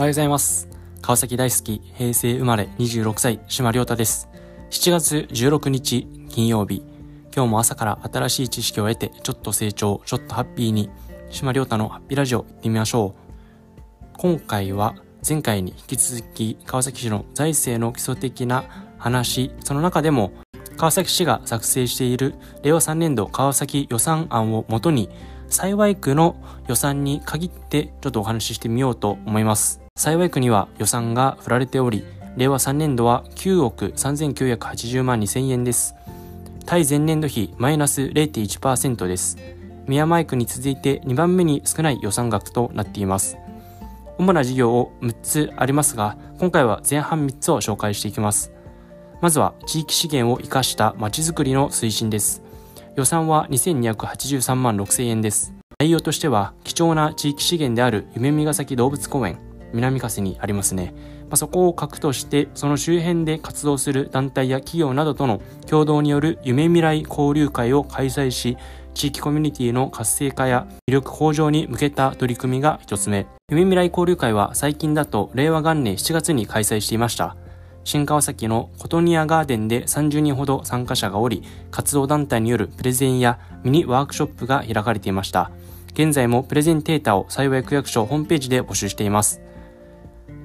おはようございます。川崎大好き、平成生まれ26歳、島良太です。7月16日金曜日、今日も朝から新しい知識を得て、ちょっと成長、ちょっとハッピーに、島良太のハッピーラジオ行ってみましょう。今回は前回に引き続き川崎市の財政の基礎的な話、その中でも川崎市が作成している令和3年度川崎予算案をもとに幸区の予算に限ってちょっとお話ししてみようと思います。幸い区には予算が振られており、令和3年度は9億3980万2000円です。対前年度比マイナス0.1%です。宮前区に続いて2番目に少ない予算額となっています。主な事業を6つありますが、今回は前半3つを紹介していきます。まずは地域資源を生かしたまちづくりの推進です。予算は2283万6000円です。内容としては貴重な地域資源である夢見ヶ崎動物公園、南加瀬にありますね。まあ、そこを核としてその周辺で活動する団体や企業などとの共同による夢未来交流会を開催し、地域コミュニティの活性化や魅力向上に向けた取り組みが一つ目。夢未来交流会は最近だと令和元年7月に開催していました。新川崎のコトニアガーデンで30人ほど参加者がおり、活動団体によるプレゼンやミニワークショップが開かれていました。現在もプレゼンテーターを幸い区役所ホームページで募集しています。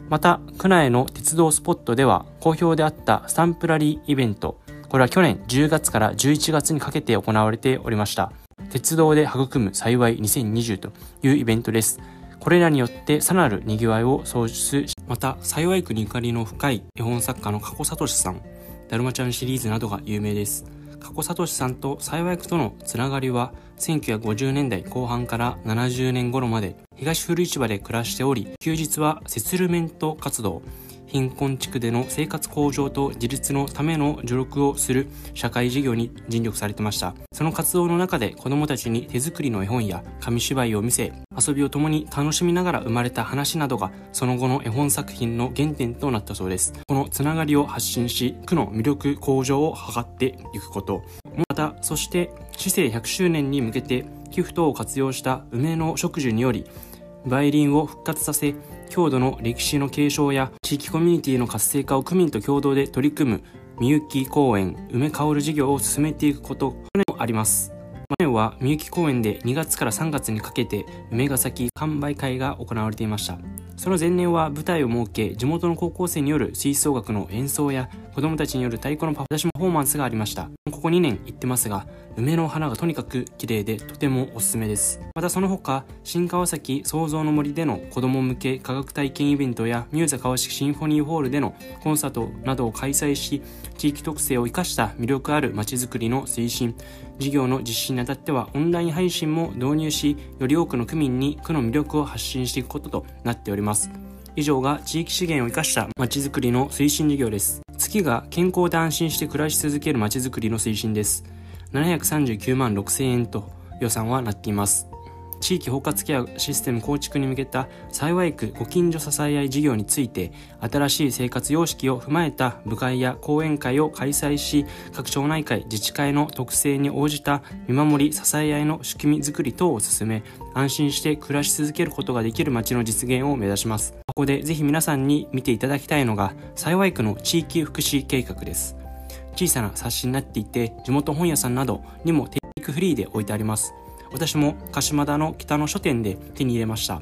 また、区内の鉄道スポットでは好評であったスタンプラリーイベント、これは去年10月から11月にかけて行われておりました。鉄道で育む幸い2020というイベントです。これらによってさらなる賑わいを創出し、また、幸区にゆかりの深い絵本作家の加古聡さん、だるまちゃんシリーズなどが有名です。加古聡さんと幸区とのつながりは、1950年代後半から70年頃まで東古市場で暮らしており、休日はセツルメント活動、貧困地区での生活向上と自立のための助力をする社会事業に尽力されてました。その活動の中で子供たちに手作りの絵本や紙芝居を見せ、遊びを共に楽しみながら生まれた話などがその後の絵本作品の原点となったそうです。このつながりを発信し、区の魅力向上を図っていくこと。また、そして市政100周年に向けて寄付等を活用した梅の植樹により、梅林を復活させ、郷土の歴史の継承や地域コミュニティの活性化を区民と共同で取り組むみゆき公園梅香る事業を進めていくこと去年もあります。去年はみゆき公園で2月から3月にかけて梅ヶ崎完売会が行われていました。その前年は舞台を設け地元の高校生による吹奏楽の演奏や子供たちによる太鼓のパフォーマンスがありました。ここ2年行ってますが梅の花がとにかく綺麗でとてもおすすめです。またその他新川崎創造の森での子供向け科学体験イベントやミューザ川崎シンフォニーホールでのコンサートなどを開催し地域特性を生かした魅力あるまちづくりの推進事業の実施にあたってはオンライン配信も導入しより多くの区民に区の魅力を発信していくこととなっております。以上が地域資源を生かしたまちづくりの推進事業です。月が健康で安心して暮らし続けるまちづくりの推進です。739万6000円と予算はなっています。地域包括ケアシステム構築に向けた幸い区ご近所支え合い事業について新しい生活様式を踏まえた部会や講演会を開催し各町内会自治会の特性に応じた見守り支え合いの仕組みづくり等を進め安心して暮らし続けることができる街の実現を目指します。ここでぜひ皆さんに見ていただきたいのが幸い区の地域福祉計画です小さな冊子になっていて地元本屋さんなどにもテイクフリーで置いてあります私も鹿島田の北の書店で手に入れました。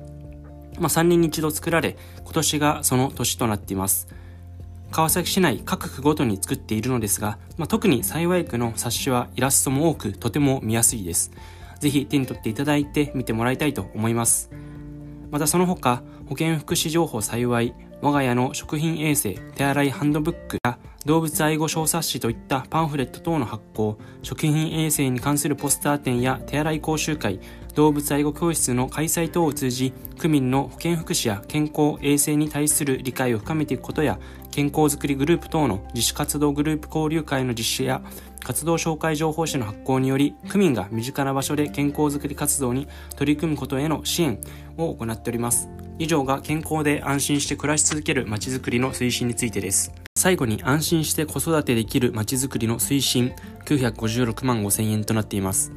まあ、3年に一度作られ、今年がその年となっています。川崎市内各区ごとに作っているのですが、まあ、特に幸い区の冊子はイラストも多くとても見やすいです。ぜひ手に取っていただいて見てもらいたいと思います。またその他、保健福祉情報幸い、我が家の食品衛生、手洗いハンドブックや動物愛護小冊子といったパンフレット等の発行、食品衛生に関するポスター展や手洗い講習会、動物愛護教室の開催等を通じ、区民の保健福祉や健康衛生に対する理解を深めていくことや、健康づくりグループ等の自主活動グループ交流会の実施や、活動紹介情報誌の発行により、区民が身近な場所で健康づくり活動に取り組むことへの支援を行っております。以上が健康で安心して暮らし続けるまちづくりの推進についてです。最後に安心して子育てできるまちづくりの推進956万5000円となっています。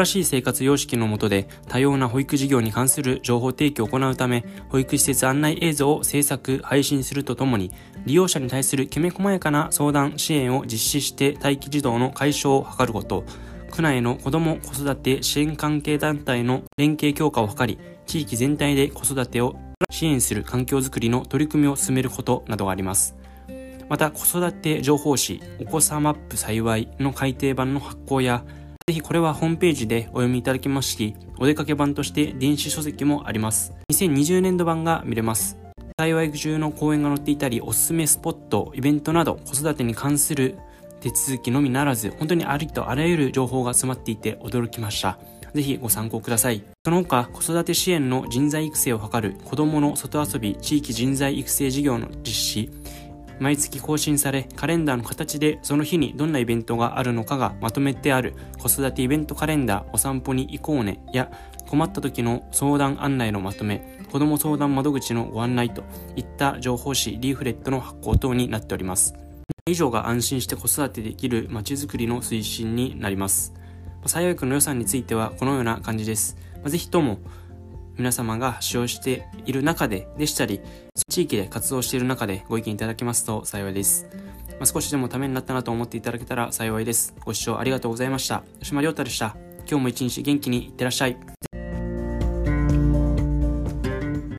新しい生活様式の下で多様な保育事業に関する情報提供を行うため、保育施設案内映像を制作、配信するとともに、利用者に対するきめ細やかな相談、支援を実施して待機児童の解消を図ること、区内の子ども子育て支援関係団体の連携強化を図り、地域全体で子育てを支援する環境づくりの取り組みを進めることなどがあります。また、子育て情報誌、お子さマップ幸いの改訂版の発行や、ぜひこれはホームページでお読みいただきますし、お出かけ版として電子書籍もあります。2020年度版が見れます。幸い中の講演が載っていたり、おすすめスポット、イベントなど、子育てに関する手続きのみならず、本当にありとあらゆる情報が詰まっていて驚きました。ぜひご参考ください。その他、子育て支援の人材育成を図る子供の外遊び地域人材育成事業の実施、毎月更新され、カレンダーの形でその日にどんなイベントがあるのかがまとめてある子育てイベントカレンダーお散歩に行こうねや困った時の相談案内のまとめ、子供相談窓口のご案内といった情報誌、リーフレットの発行等になっております。以上が安心して子育てできる街づくりの推進になります。最悪の予算についてはこのような感じです。ぜひとも皆様が使用している中ででしたり、地域で活動している中でご意見いただけますと幸いです。まあ、少しでもためになったなと思っていただけたら幸いです。ご視聴ありがとうございました。吉間亮太でした。今日も一日元気にいってらっしゃい。